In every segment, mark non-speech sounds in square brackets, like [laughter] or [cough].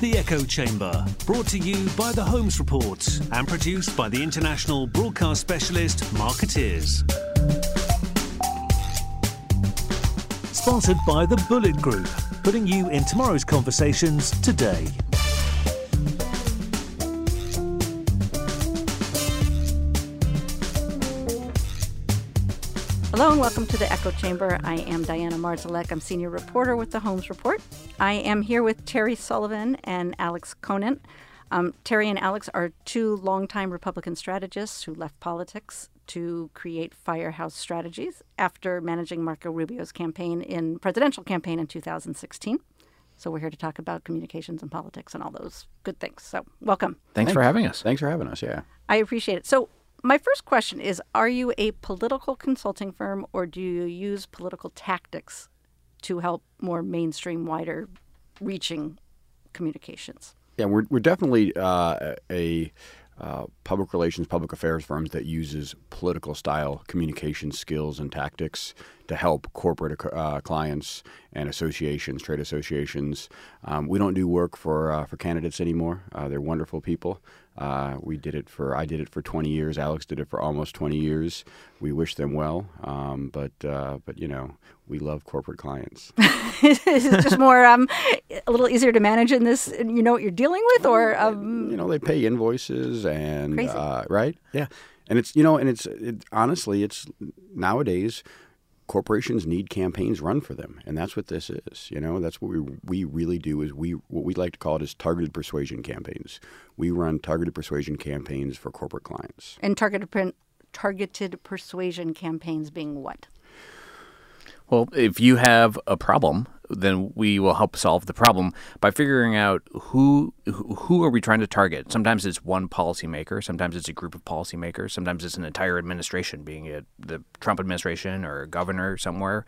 The Echo Chamber, brought to you by The Holmes Report and produced by the international broadcast specialist Markettiers. Sponsored by The Bulleit Group, putting you in tomorrow's conversations today. Hello and welcome to the Echo Chamber. I am Diana Marszalek. I'm senior reporter with the Holmes Report. I am here with Terry Sullivan and Alex Conant. Um, Terry and Alex are two longtime Republican strategists who left politics to create Firehouse Strategies after managing Marco Rubio's campaign in presidential campaign in 2016. So we're here to talk about communications and politics and all those good things. So welcome. Thanks, for having us. Thanks for having us. Yeah. I appreciate it. So my first question is Are you a political consulting firm or do you use political tactics to help more mainstream, wider reaching communications? Yeah, we're, we're definitely uh, a uh, public relations, public affairs firms that uses political style communication skills and tactics to help corporate uh, clients and associations, trade associations. Um, we don't do work for uh, for candidates anymore. Uh, they're wonderful people. Uh, we did it for I did it for 20 years. Alex did it for almost 20 years. We wish them well, um, but uh, but you know we love corporate clients. [laughs] Is it just more um, a little easier to manage in this? You know what you're dealing with, or um... you know they pay invoices and uh, right, yeah, and it's you know and it's it, honestly it's nowadays corporations need campaigns run for them and that's what this is you know? That's what we we really do is we what we like to call it is targeted persuasion campaigns. We run targeted persuasion campaigns for corporate clients. And targeted targeted persuasion campaigns being what? Well, if you have a problem, then we will help solve the problem by figuring out who who are we trying to target. Sometimes it's one policymaker, sometimes it's a group of policymakers, sometimes it's an entire administration, being it the Trump administration or a governor somewhere,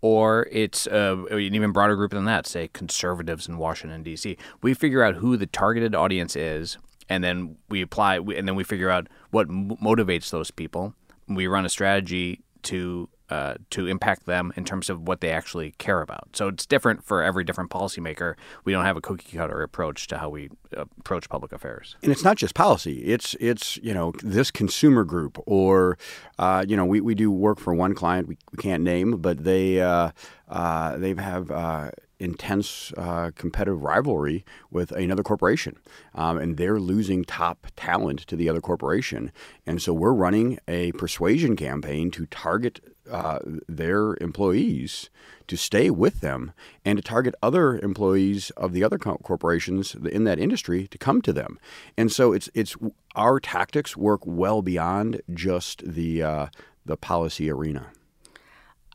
or it's uh, an even broader group than that, say conservatives in Washington D.C. We figure out who the targeted audience is, and then we apply, and then we figure out what motivates those people. We run a strategy to uh, to impact them in terms of what they actually care about. So it's different for every different policymaker. We don't have a cookie cutter approach to how we approach public affairs. And it's not just policy. It's it's you know this consumer group or uh, you know we, we do work for one client we, we can't name, but they uh, uh they have uh, intense uh, competitive rivalry with another corporation, um, and they're losing top talent to the other corporation. And so we're running a persuasion campaign to target uh, their employees to stay with them and to target other employees of the other co- corporations in that industry to come to them. And so it's it's our tactics work well beyond just the uh, the policy arena.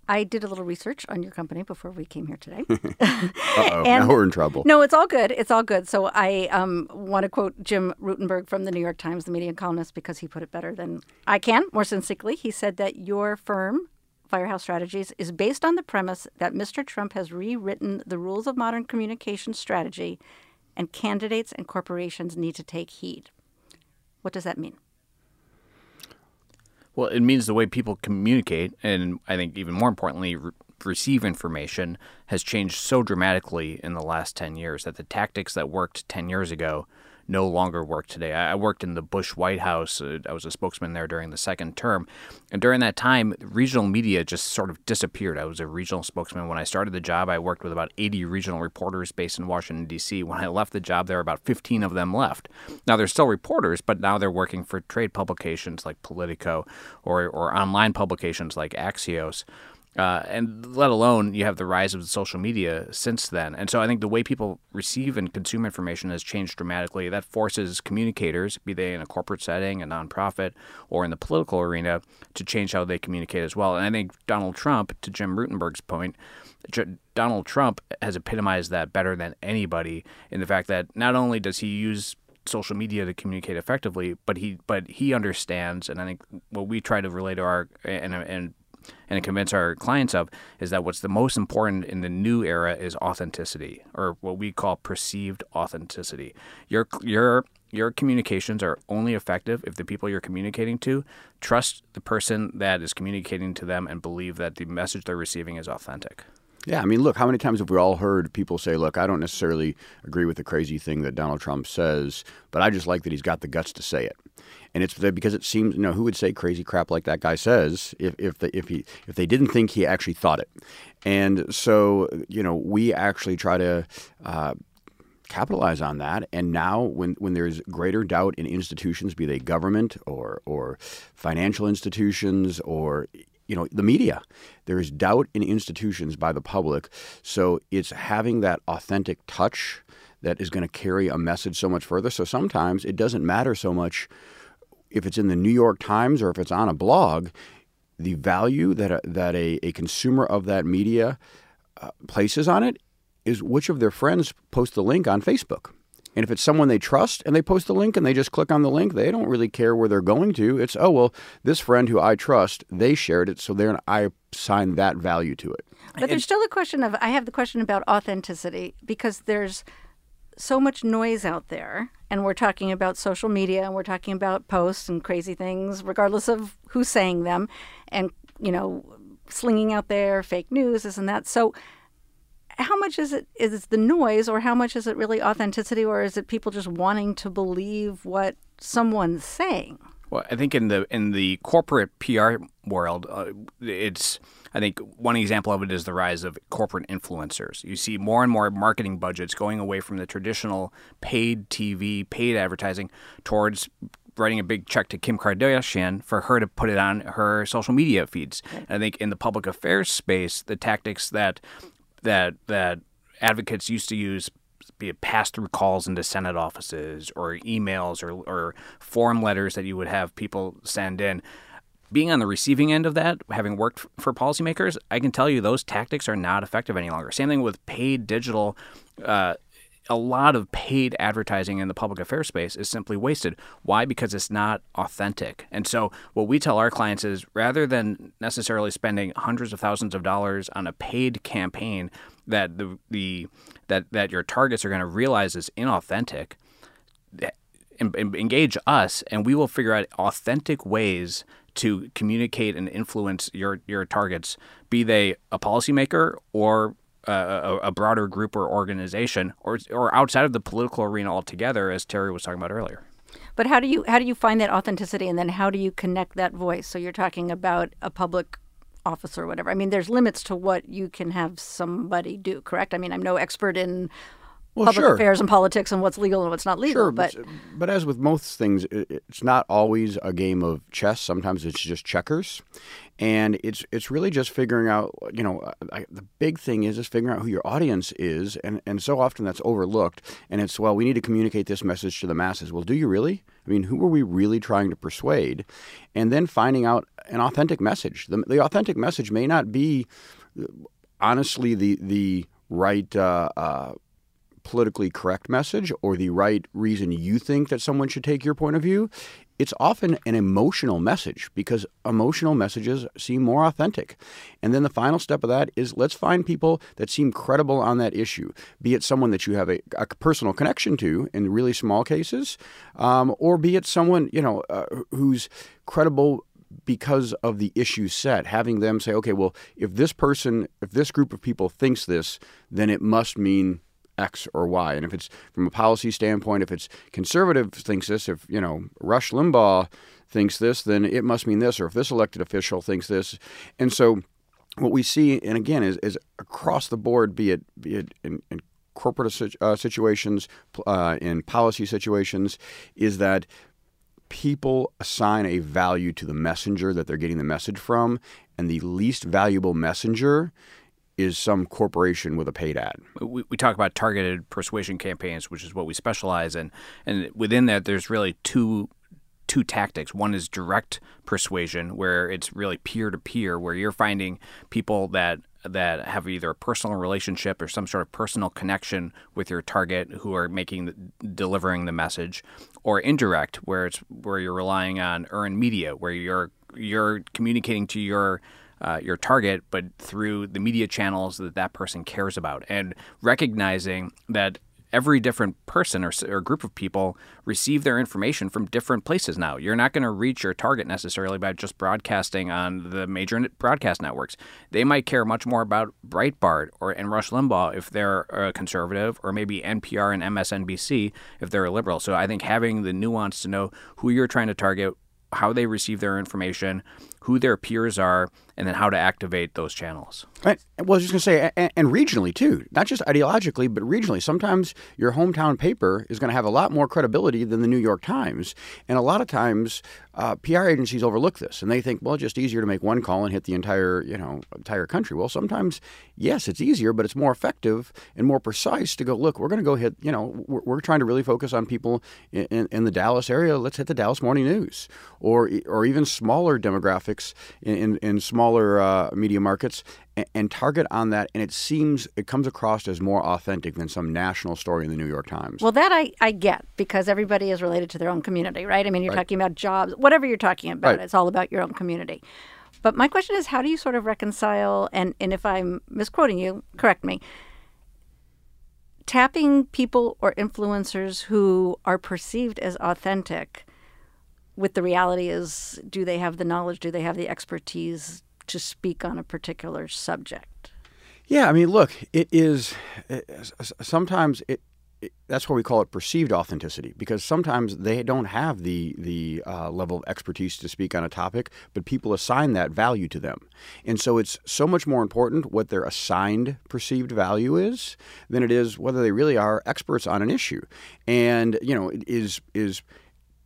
I did a little research on your company before we came here today. [laughs] [laughs] oh now we're in trouble. No, it's all good. It's all good. So I um, want to quote Jim Rutenberg from the New York Times, the media columnist, because he put it better than I can, more succinctly. He said that your firm Firehouse Strategies is based on the premise that Mr. Trump has rewritten the rules of modern communication strategy and candidates and corporations need to take heed. What does that mean? Well, it means the way people communicate, and I think even more importantly, re- receive information has changed so dramatically in the last 10 years that the tactics that worked 10 years ago no longer work today. I worked in the Bush White House. Uh, I was a spokesman there during the second term. And during that time, regional media just sort of disappeared. I was a regional spokesman. When I started the job, I worked with about 80 regional reporters based in Washington, D.C. When I left the job, there were about 15 of them left. Now, they're still reporters, but now they're working for trade publications like Politico or, or online publications like Axios. Uh, and let alone you have the rise of social media since then. And so I think the way people receive and consume information has changed dramatically. That forces communicators, be they in a corporate setting, a nonprofit, or in the political arena, to change how they communicate as well. And I think Donald Trump, to Jim Rutenberg's point, Donald Trump has epitomized that better than anybody in the fact that not only does he use social media to communicate effectively, but he but he understands, and I think what we try to relay to our and and and convince our clients of is that what's the most important in the new era is authenticity or what we call perceived authenticity. Your your your communications are only effective if the people you're communicating to trust the person that is communicating to them and believe that the message they're receiving is authentic. Yeah, I mean, look, how many times have we all heard people say, look, I don't necessarily agree with the crazy thing that Donald Trump says, but I just like that he's got the guts to say it. And it's because it seems, you know, who would say crazy crap like that guy says if, if, the, if, he, if they didn't think he actually thought it? And so, you know, we actually try to uh, capitalize on that. And now, when, when there's greater doubt in institutions, be they government or, or financial institutions or you know the media. There is doubt in institutions by the public. So it's having that authentic touch that is going to carry a message so much further. So sometimes it doesn't matter so much if it's in the New York Times or if it's on a blog the value that a, that a, a consumer of that media uh, places on it is which of their friends post the link on Facebook and if it's someone they trust and they post the link and they just click on the link, they don't really care where they're going to. It's, oh, well, this friend who I trust, they shared it, so then I assign that value to it. But there's still a question of, I have the question about authenticity because there's so much noise out there. And we're talking about social media and we're talking about posts and crazy things, regardless of who's saying them, and, you know, slinging out there fake news, this and that. So, how much is it is the noise or how much is it really authenticity or is it people just wanting to believe what someone's saying? Well i think in the in the corporate pr world uh, it's i think one example of it is the rise of corporate influencers. You see more and more marketing budgets going away from the traditional paid tv paid advertising towards writing a big check to Kim Kardashian for her to put it on her social media feeds. I think in the public affairs space, the tactics that that that advocates used to use be it pass through calls into Senate offices or emails or, or form letters that you would have people send in. Being on the receiving end of that, having worked for policymakers, I can tell you those tactics are not effective any longer. Same thing with paid digital uh, a lot of paid advertising in the public affairs space is simply wasted. Why? Because it's not authentic. And so, what we tell our clients is rather than necessarily spending hundreds of thousands of dollars on a paid campaign that the, the that that your targets are going to realize is inauthentic, eh, engage us, and we will figure out authentic ways to communicate and influence your your targets, be they a policymaker or a, a, broader group or organization, or or outside of the political arena altogether, as Terry was talking about earlier. But how do you how do you find that authenticity, and then how do you connect that voice? So you're talking about a public officer or whatever. I mean, there's limits to what you can have somebody do, correct? I mean, I'm no expert in well, public sure. affairs and politics and what's legal and what's not legal. Sure, but but, as with most things, it's not always a game of chess. Sometimes it's just checkers, and it's it's really just figuring out. You know, uh, I, the big thing is is figuring out who your audience is, and and so often that's overlooked. And it's well, we need to communicate this message to the masses. Well, do you really? I mean, who are we really trying to persuade? And then finding out an authentic message. The, the authentic message may not be, honestly, the the right. Uh, uh, politically correct message or the right reason you think that someone should take your point of view, it's often an emotional message because emotional messages seem more authentic. And then the final step of that is let's find people that seem credible on that issue, be it someone that you have a, a personal connection to in really small cases, um, or be it someone you know uh, who's credible because of the issue set, having them say, okay, well, if this person, if this group of people thinks this, then it must mean X or Y. And if it's from a policy standpoint, if it's conservative thinks this, if you know Rush Limbaugh thinks this, then it must mean this. Or if this elected official thinks this, and so what we see, and again, is, is across the board, be it be it in, in corporate uh, situations, uh, in policy situations, is that people assign a value to the messenger that they're getting the message from, and the least valuable messenger is some corporation with a paid ad. We, we talk about targeted persuasion campaigns, which is what we specialize in, and within that, there's really two two tactics. One is direct persuasion, where it's really peer to peer, where you're finding people that that have either a personal relationship or some sort of personal connection with your target who are making the, delivering the message, or indirect, where it's where you're relying on earned media, where you're you're communicating to your uh, your target, but through the media channels that that person cares about, and recognizing that every different person or, or group of people receive their information from different places now. You're not going to reach your target necessarily by just broadcasting on the major broadcast networks. They might care much more about Breitbart or and Rush Limbaugh if they're a conservative, or maybe NPR and MSNBC if they're a liberal. So I think having the nuance to know who you're trying to target, how they receive their information, who their peers are, and then how to activate those channels. Right. Well, I was just going to say, and, regionally too, not just ideologically, but regionally. Sometimes your hometown paper is going to have a lot more credibility than the New York Times, and a lot of times uh, PR agencies overlook this, and they think, well, it's just easier to make one call and hit the entire, you know, entire country. Well, sometimes, yes, it's easier, but it's more effective and more precise to go. Look, we're going to go hit. You know, we're, we're, trying to really focus on people in, in, in, the Dallas area. Let's hit the Dallas Morning News, or or even smaller demographics in, in, in smaller uh, media markets and, and, target on that. And it seems it comes across as more authentic than some national story in the New York Times. Well, that I, I get because everybody is related to their own community, right? I mean, you're right. talking about jobs, whatever you're talking about, right. it's all about your own community. But my question is, how do you sort of reconcile, and, and if I'm misquoting you, correct me, tapping people or influencers who are perceived as authentic with the reality is do they have the knowledge do they have the expertise to speak on a particular subject yeah i mean look it is sometimes it, it that's why we call it perceived authenticity because sometimes they don't have the the uh, level of expertise to speak on a topic, but people assign that value to them, and so it's so much more important what their assigned perceived value is than it is whether they really are experts on an issue. And you know, is is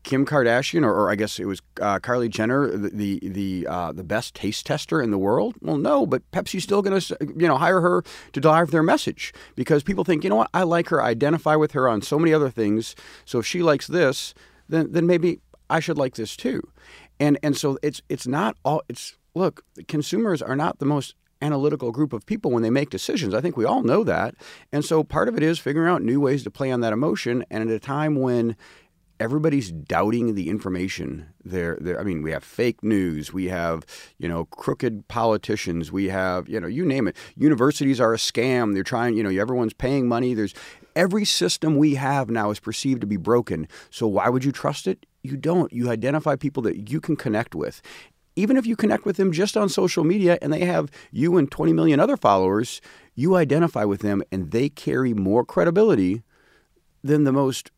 Kim Kardashian, or, or, I guess it was uh, Kylie Jenner, the the uh, the, best taste tester in the world? Well, no, but Pepsi's still going to you know hire her to drive their message because people think you know what I like her, I identify with her on so many other things. So if she likes this, then then maybe I should like this too. And and so it's it's not all it's look consumers are not the most analytical group of people when they make decisions. I think we all know that. And so part of it is figuring out new ways to play on that emotion. And at a time when everybody's doubting the information. There, I mean, we have fake news. We have, you know, crooked politicians. We have, you know, you name it. Universities are a scam. They're trying, you know, everyone's paying money. There's every system we have now is perceived to be broken. So why would you trust it? You don't. You identify people that you can connect with. Even if you connect with them just on social media and they have you and 20 million other followers, you identify with them and they carry more credibility than the most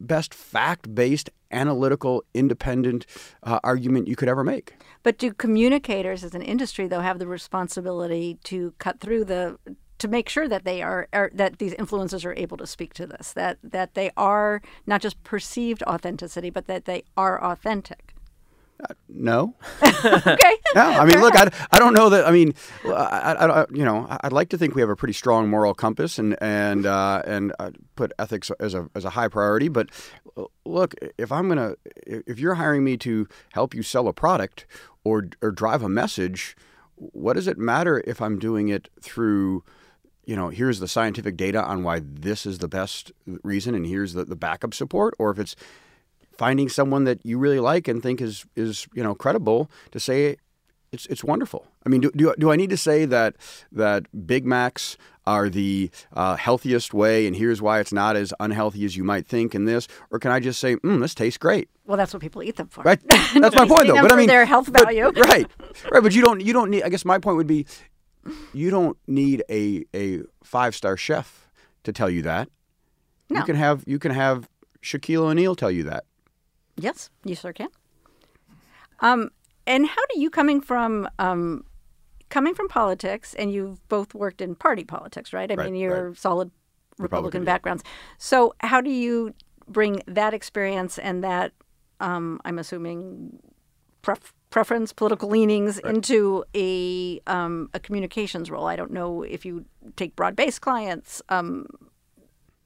best fact based, analytical, independent uh, argument you could ever make. But do communicators as an industry, though, have the responsibility to cut through the to make sure that they are, are, that these influencers are able to speak to this that that they are not just perceived authenticity but that they are authentic uh, no. [laughs] okay. [laughs] no, I mean, look, I, I don't know that. I mean, I, I, you know, I'd like to think we have a pretty strong moral compass and and uh, and uh, put ethics as a as a high priority. But look, if I'm gonna, if you're hiring me to help you sell a product or or drive a message, what does it matter if I'm doing it through? you know, here's the scientific data on why this is the best reason, and here's the, the backup support, or if it's finding someone that you really like and think is is you know credible to say it's it's wonderful. I mean, do, do, do I need to say that that Big Macs are the uh, healthiest way, and here's why it's not as unhealthy as you might think in this, or can I just say, mm, this tastes great? Well, that's what people eat them for. Right. That's my point, [laughs] though. But I mean, their health but, value. [laughs] right. Right. But you don't you don't need. I guess my point would be, you don't need a a five star chef to tell you that. No. You can have you can have Shaquille O'Neal tell you that. Yes, you sure can. Um, and how do you coming from um, coming from politics, and you've both worked in party politics, right? I right, mean, you're right. solid Republican, Republican backgrounds. Yeah. So how do you bring that experience and that um, I'm assuming pref- preference, political leanings right. into a um, a communications role? I don't know if you take broad based clients. Um,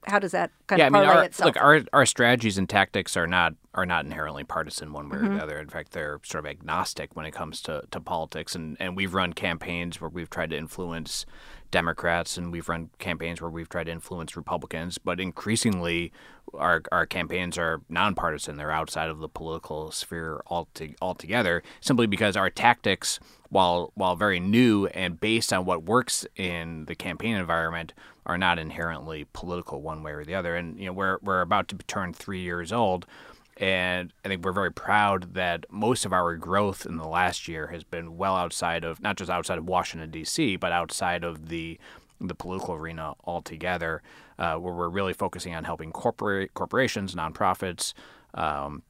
how does that kind yeah, of I mean, our, itself? Look, our our strategies and tactics are not are not inherently partisan one way mm-hmm. or the other. In fact, they're sort of agnostic when it comes to, to politics. And, and we've run campaigns where we've tried to influence Democrats and we've run campaigns where we've tried to influence Republicans, but increasingly our, our campaigns are nonpartisan. They're outside of the political sphere altogether, simply because our tactics, while while very new and based on what works in the campaign environment, are not inherently political one way or the other. And you know, we're we're about to turn three years old. And I think we're very proud that most of our growth in the last year has been well outside of not just outside of Washington D.C., but outside of the the political arena altogether, uh, where we're really focusing on helping corporate corporations, nonprofits, um,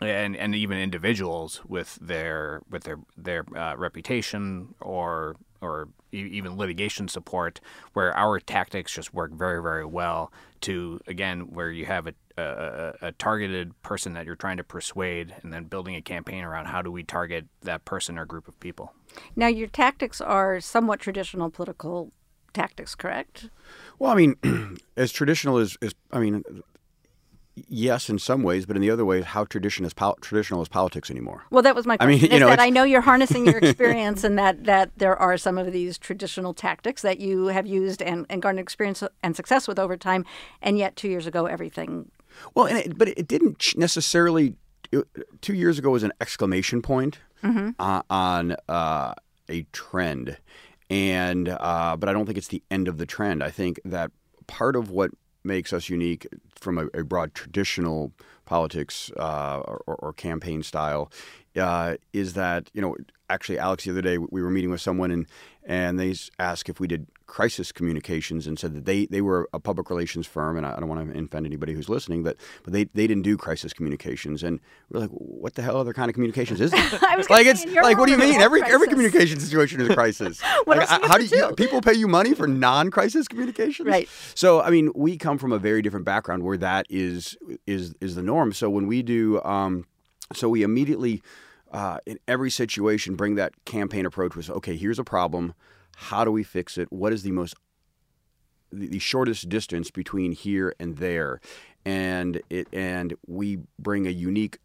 and and even individuals with their with their their uh, reputation or or even litigation support, where our tactics just work very very well. To again, where you have a, a, a targeted person that you're trying to persuade, and then building a campaign around how do we target that person or group of people. Now, your tactics are somewhat traditional political tactics, correct? Well, I mean, [clears throat] as traditional as, as I mean, yes, in some ways, but in the other way, how tradition is traditional is politics anymore. Well, that was my question. I mean, [laughs] you know, that I know you're harnessing your [laughs] experience, and that that there are some of these traditional tactics that you have used and, and garnered experience and success with over time, and yet two years ago, everything. Well, and it, but it didn't necessarily. It, two years ago was an exclamation point uh, on uh, a trend, and uh, but I don't think it's the end of the trend. I think that part of what makes us unique from a, a broad traditional politics uh, or, or campaign style uh, is that you know actually Alex the other day we were meeting with someone and and they asked if we did crisis communications and said that they, they were a public relations firm and I I don't want to offend anybody who's listening but but they, they didn't do crisis communications. And we're like what the hell other kind of communications is? [laughs] I gonna like it's like what do you mean? every every communication situation is a crisis. [laughs] What Like, else you how do you do? people pay you money for [laughs] non-crisis communications? Right. so I mean we come from a very different background where that is is is the norm. So when we do um, so we immediately uh, in every situation bring that campaign approach was okay here's a problem how do we fix it? What is the most the, shortest distance between here and there? And it and we bring a unique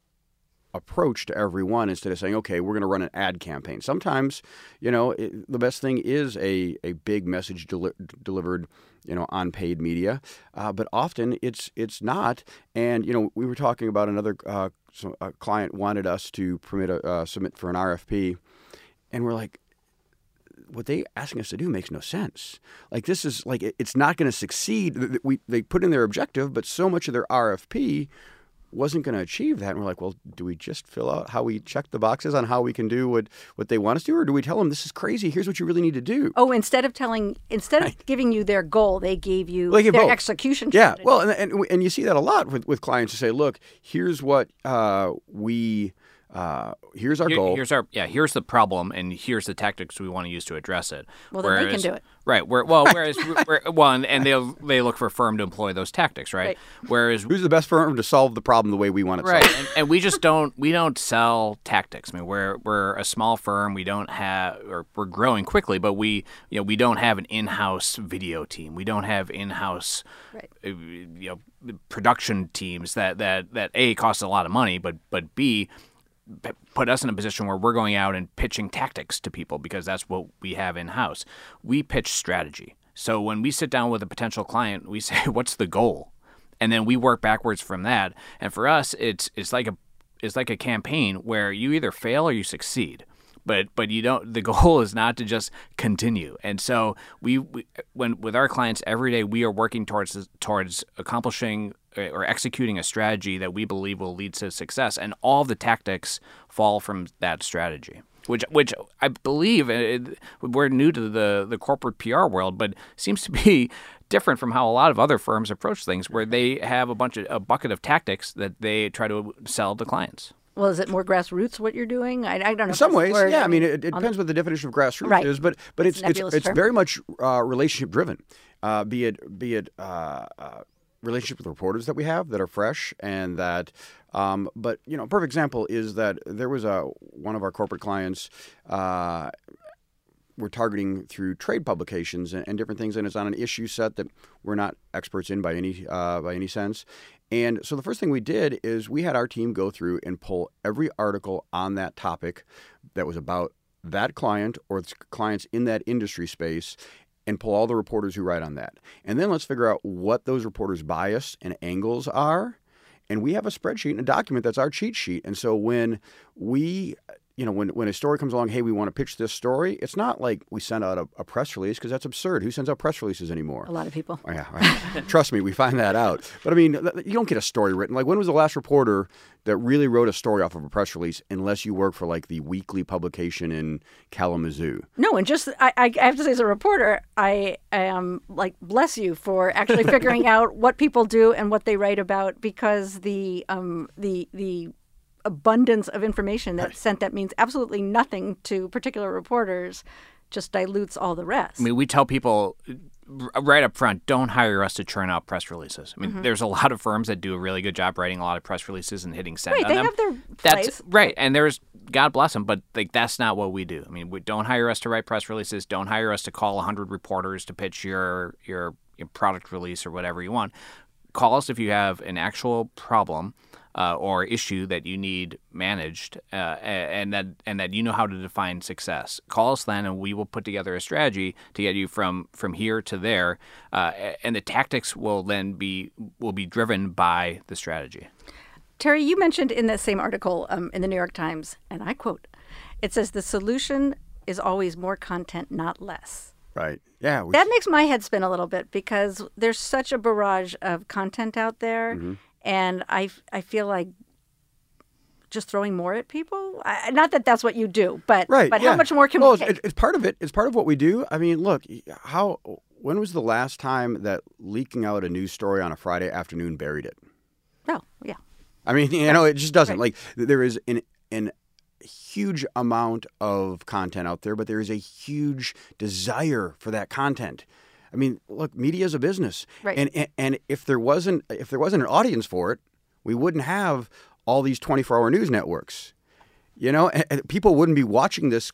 approach to everyone instead of saying okay we're going to run an ad campaign. Sometimes you know it, the best thing is a, a big message deli- delivered you know on paid media. Uh, but often it's it's not. And you know we were talking about another uh, so client wanted us to permit a, uh, submit for an RFP and we're like what they're asking us to do makes no sense. Like this is like it- it's not going to succeed. We they put in their objective, but so much of their RFP wasn't going to achieve that. And we're like, well, do we just fill out how we check the boxes on how we can do what what they want us to, do, or do we tell them this is crazy? Here's what you really need to do. Oh, instead of telling, instead of giving you their goal, they gave you Well, they their both. execution. Yeah, strategy. well, and, and and you see that a lot with, with clients who say, look, here's what uh, we. Uh, here's our Here- goal. Here's our yeah. Here's the problem, and here's the tactics we want to use to address it. Well, then they can do it. Right. Where, well, [laughs] whereas we're, one, and they they look for a firm to employ those tactics, right? Right. Whereas Who's the best firm to solve the problem the way we want it right, solved? and, and we just don't we don't sell tactics. I mean, we're we're a small firm. We don't have, or we're growing quickly, but we you know we don't have an in-house video team. We don't have in-house Right. uh, you know production teams that that that a costs a lot of money, but but b p- put us in a position where we're going out and pitching tactics to people because that's what we have in house. We pitch strategy. So when we sit down with a potential client, we [laughs] say, "What's the goal?" and then we work backwards from that. And for us, it's it's like a it's like a campaign where you either fail or you succeed. But but you don't. The [laughs] goal is not to just continue. And so we, we when with our clients every day, we are working towards towards accomplishing or executing a strategy that we believe will lead to success. And all the tactics fall from that strategy. Which, which I believe uh, it, we're new to the, the corporate PR world, but seems to be [laughs] different from how a lot of other firms approach things, where they have a bunch of a bucket of tactics that they try to sell to clients. well, is it more grassroots what you're doing? I, I don't know. In some ways, word. yeah. I mean, it, it on depends what the definition of grassroots Right. is, but but It's it's it's it's very much uh, relationship driven. Uh, be it be it uh, uh, relationship with reporters that we have that are fresh and that. Um, but you know, a perfect example is that there was a one of our corporate clients. Uh, we're targeting through trade publications and, and different things, and it's on an issue set that we're not experts in by any uh, by any sense. And so the first thing we did is we had our team go through and pull every article on that topic that was about that client or clients in that industry space, and pull all the reporters who write on that. And then let's figure out what those reporters' bias and angles are. And we have a spreadsheet and a document that's our cheat sheet. And so when we you know, when, when a story comes along, hey, we want to pitch this story, it's not like we send out a, a press release because that's absurd. Who sends out press releases anymore? A lot of people. Oh, yeah, right. [laughs] Trust me, we find that out. But I mean, you don't get a story written. Like, when was the last reporter that really wrote a story off of a press release unless you work for like the weekly publication in Kalamazoo? No, and just I, I have to say, as a reporter, I am like bless you for actually figuring [laughs] out what people do and what they write about because the um the the abundance of information that's sent that means absolutely nothing to particular reporters just dilutes all the rest. I mean, we tell people right up front, don't hire us to churn out press releases. I mean, mm-hmm. there's a lot of firms that do a really good job writing a lot of press releases and hitting send. Right, they them. have their that's right, and there's God bless them, but like that's not what we do. I mean, we don't hire us to write press releases. Don't hire us to call hundred reporters to pitch your, your your product release or whatever you want. Call us if you have an actual problem uh, or issue that you need managed, uh, and that and that you know how to define success. Call us then, and we will put together a strategy to get you from from here to there, uh, and the tactics will then be will be driven by the strategy. Terry, you mentioned in the same article um, in the New York Times, and I quote, "It says the solution is always more content, not less." Right. Yeah. that makes my head spin a little bit because there's such a barrage of content out there, mm-hmm and I I feel like just throwing more at people. I, not that that's what you do, but right, but yeah. how much more can well, we? It's, it's part of it. It's part of what we do. I mean, look, how when was the last time that leaking out a news story on a Friday afternoon buried it? Oh, yeah. I mean, [laughs] you know, it just doesn't. Right. Like there is an an huge amount of content out there, but there is a huge desire for that content. I mean, look, media is a business, right. and, and and if there wasn't if there wasn't an audience for it, we wouldn't have all these 24-hour news networks. You know, and, and people wouldn't be watching this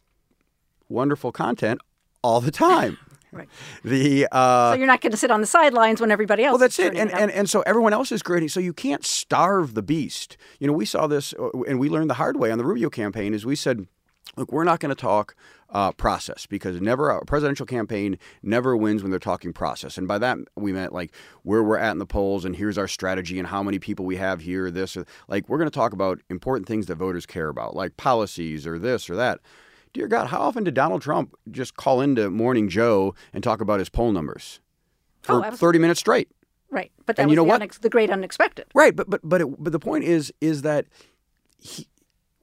wonderful content all the time. [laughs] Right. The uh, so you're not going to sit on the sidelines when everybody else. Well, that's it, and, it and and so everyone else is creating. So you can't starve the beast. You know, we saw this, uh, and we learned the hard way on the Rubio campaign. Is we said look, we're not going to talk uh, process because never a presidential campaign never wins when they're talking process. And by that we meant like where we're at in the polls and here's our strategy and how many people we have here. This or like we're going to talk about important things that voters care about, like policies or this or that. Dear God, how often did Donald Trump just call into Morning Joe and talk about his poll numbers for oh, 30 minutes straight? Right, but that and was you know the, what? Unex- the great unexpected. Right, but but but it, but the point is is that he,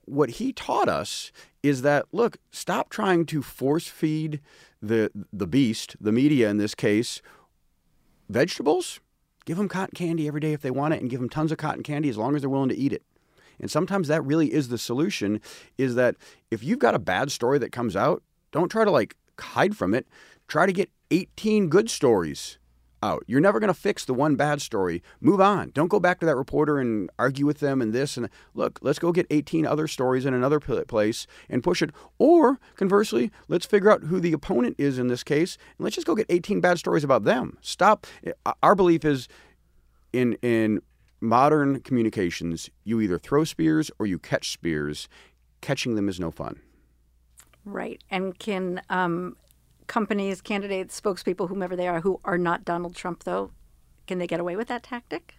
what he taught us is that look, stop trying to force feed the the beast, the media in this case, vegetables. Give them cotton candy every day if they want it, and give them tons of cotton candy as long as they're willing to eat it. And sometimes that really is the solution. Is that if you've got a bad story that comes out, don't try to like hide from it. Try to get 18 good stories out. You're never going to fix the one bad story. Move on. Don't go back to that reporter and argue with them and this and look, let's go get 18 other stories in another place and push it. Or conversely, let's figure out who the opponent is in this case and let's just go get 18 bad stories about them. Stop. Our belief is in in modern communications, you either throw spears or you catch spears. Catching them is no fun. Right. And can um, companies, candidates, spokespeople, whomever they are, who are not Donald Trump, though, can they get away with that tactic?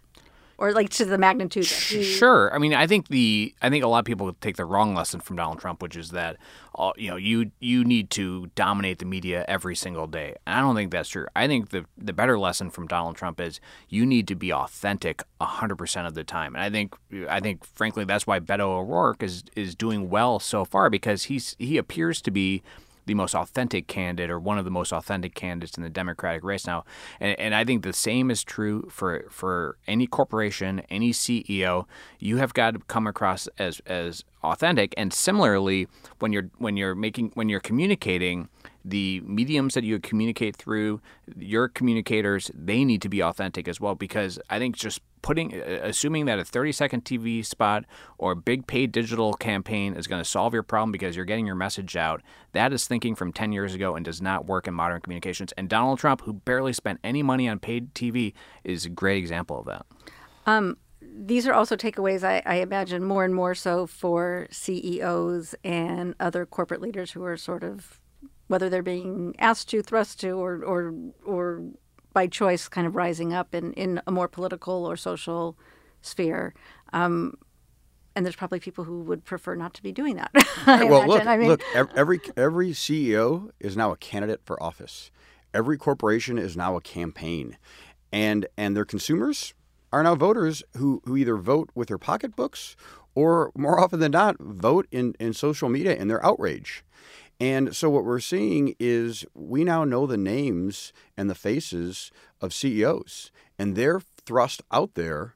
Or like to the magnitude? Sure. I mean, I think the I think a lot of people take the wrong lesson from Donald Trump, which is that uh, you know you you need to dominate the media every single day. And I don't think that's true. I think the the better lesson from Donald Trump is you need to be authentic hundred percent of the time. And I think I think frankly that's why Beto O'Rourke is is doing well so far because he's he appears to be the most authentic candidate or one of the most authentic candidates in the Democratic race now. And, and I think the same is true for for any corporation, any CEO. You have got to come across as as authentic. And similarly, when you're when you're making when you're communicating, the mediums that you communicate through, your communicators, they need to be authentic as well. Because I think just putting assuming that a 30 second TV spot or a big paid digital campaign is going to solve your problem because you're getting your message out, that is thinking from 10 years ago and does not work in modern communications. And Donald Trump, who barely spent any money on paid TV, is a great example of that. Um, these are also takeaways, I, I, imagine, more and more so for CEOs and other corporate leaders who are sort of whether they're being asked to, thrust to, or or or by choice, kind of rising up in, in a more political or social sphere. Um, and there's probably people who would prefer not to be doing that. [laughs] well, look, I mean, look, every every CEO is now a candidate for office. Every corporation is now a campaign, and and their consumers are now voters who who either vote with their pocketbooks or more often than not vote in in social media in their outrage. And so what we're seeing is we now know the names and the faces of CEOs, and they're thrust out there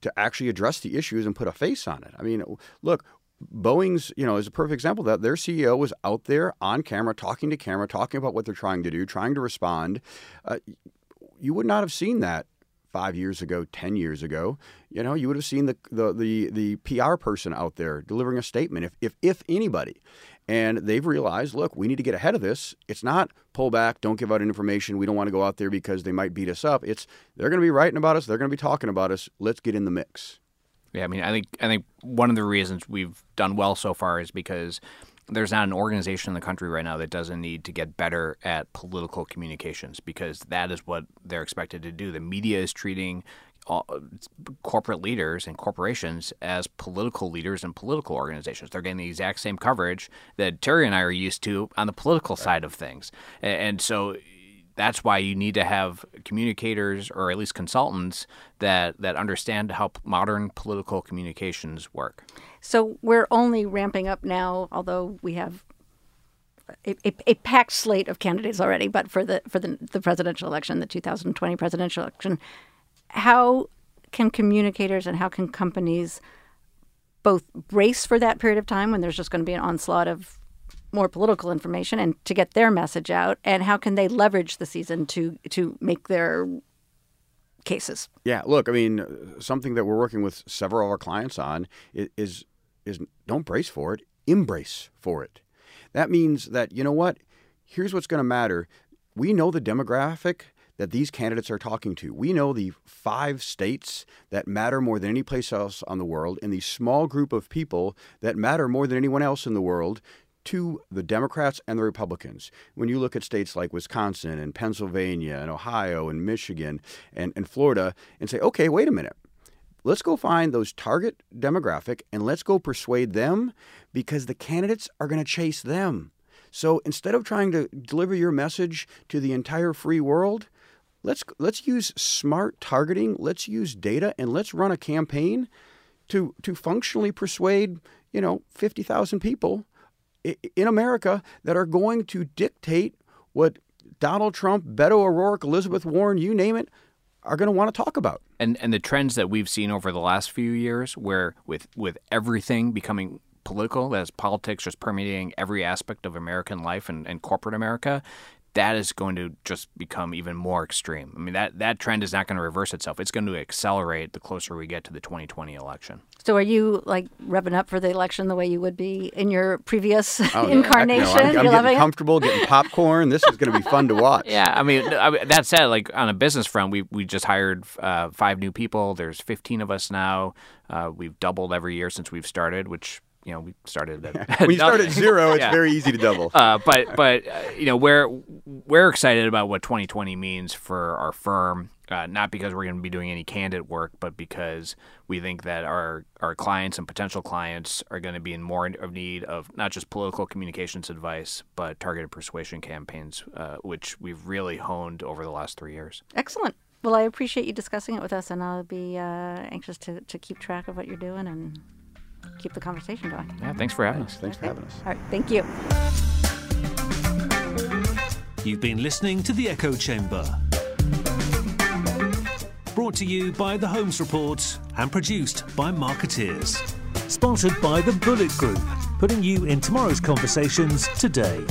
to actually address the issues and put a face on it. I mean, look, Boeing's, you know, is a perfect example that. Their CEO was out there on camera, talking to camera, talking about what they're trying to do, trying to respond. Uh, you would not have seen that five years ago, ten years ago. You know, you would have seen the the the, the PR person out there delivering a statement, if if if anybody. And they've realized, look, we need to get ahead of this. It's not pull back, don't give out information. We don't want to go out there because they might beat us up. It's they're going to be writing about us, they're going to be talking about us. Let's get in the mix. Yeah, I mean, I think I think one of the reasons we've done well so far is because there's not an organization in the country right now that doesn't need to get better at political communications because that is what they're expected to do. The media is treating corporate leaders and corporations as political leaders and political organizations. They're getting the exact same coverage that Terry and I are used to on the political side of things. And so that's why you need to have communicators or at least consultants that, that understand how modern political communications work. So we're only ramping up now, although we have a, a, a, packed slate of candidates already, but for the for the, the presidential election, the 2020 presidential election, how can communicators and how can companies both brace for that period of time when there's just going to be an onslaught of more political information and to get their message out and how can they leverage the season to to make their cases? Yeah look i mean something that we're working with several of our clients on is is don't brace for it embrace for it. That means that you know what? Here's what's going to matter. We know the demographic that these candidates are talking to. We know the five states that matter more than any place else on the world, and the small group of people that matter more than anyone else in the world to the Democrats and the Republicans. When you look at states like Wisconsin and Pennsylvania and Ohio and Michigan and, and Florida and say, okay, wait a minute. Let's go find those target demographic and let's go persuade them because the candidates are going to chase them. So instead of trying to deliver your message to the entire free world, let's let's use smart targeting, let's use data, and let's run a campaign to to functionally persuade you know fifty thousand people in America that are going to dictate what Donald Trump, Beto O'Rourke, Elizabeth Warren, you name it, are going to want to talk about. And and the trends that we've seen over the last few years, where with with everything becoming political, as politics just permeating every aspect of American life and, and corporate America, that is going to just become even more extreme. I mean, that, that trend is not going to reverse itself. It's going to accelerate the closer we get to the 2020 election. So, are you like revving up for the election the way you would be in your previous oh, [laughs] incarnation? No, I'm, I'm getting comfortable, getting popcorn. This is going to be fun to watch. [laughs] Yeah, I mean, that said, like on a business front, we we just hired uh, five new people. There's 15 of us now. Uh, we've doubled every year since we've started, which you know we started at [laughs] when you start at [laughs] zero it's yeah. very easy to double. Uh, but but uh, you know we're we're excited about what 2020 means for our firm uh, not because we're going to be doing any candid work but because we think that our our clients and potential clients are going to be in more of need of not just political communications advice but targeted persuasion campaigns uh, which we've really honed over the last three years. Excellent. Well, I appreciate you discussing it with us, and I'll be uh, anxious to, to keep track of what you're doing and keep the conversation going. Yeah, thanks for having us. Thanks okay. for having us. All right, thank you. You've been listening to The Echo Chamber. Brought to you by The Holmes Report and produced by Markettiers. Sponsored by the Bulleit Group, putting you in tomorrow's conversations today.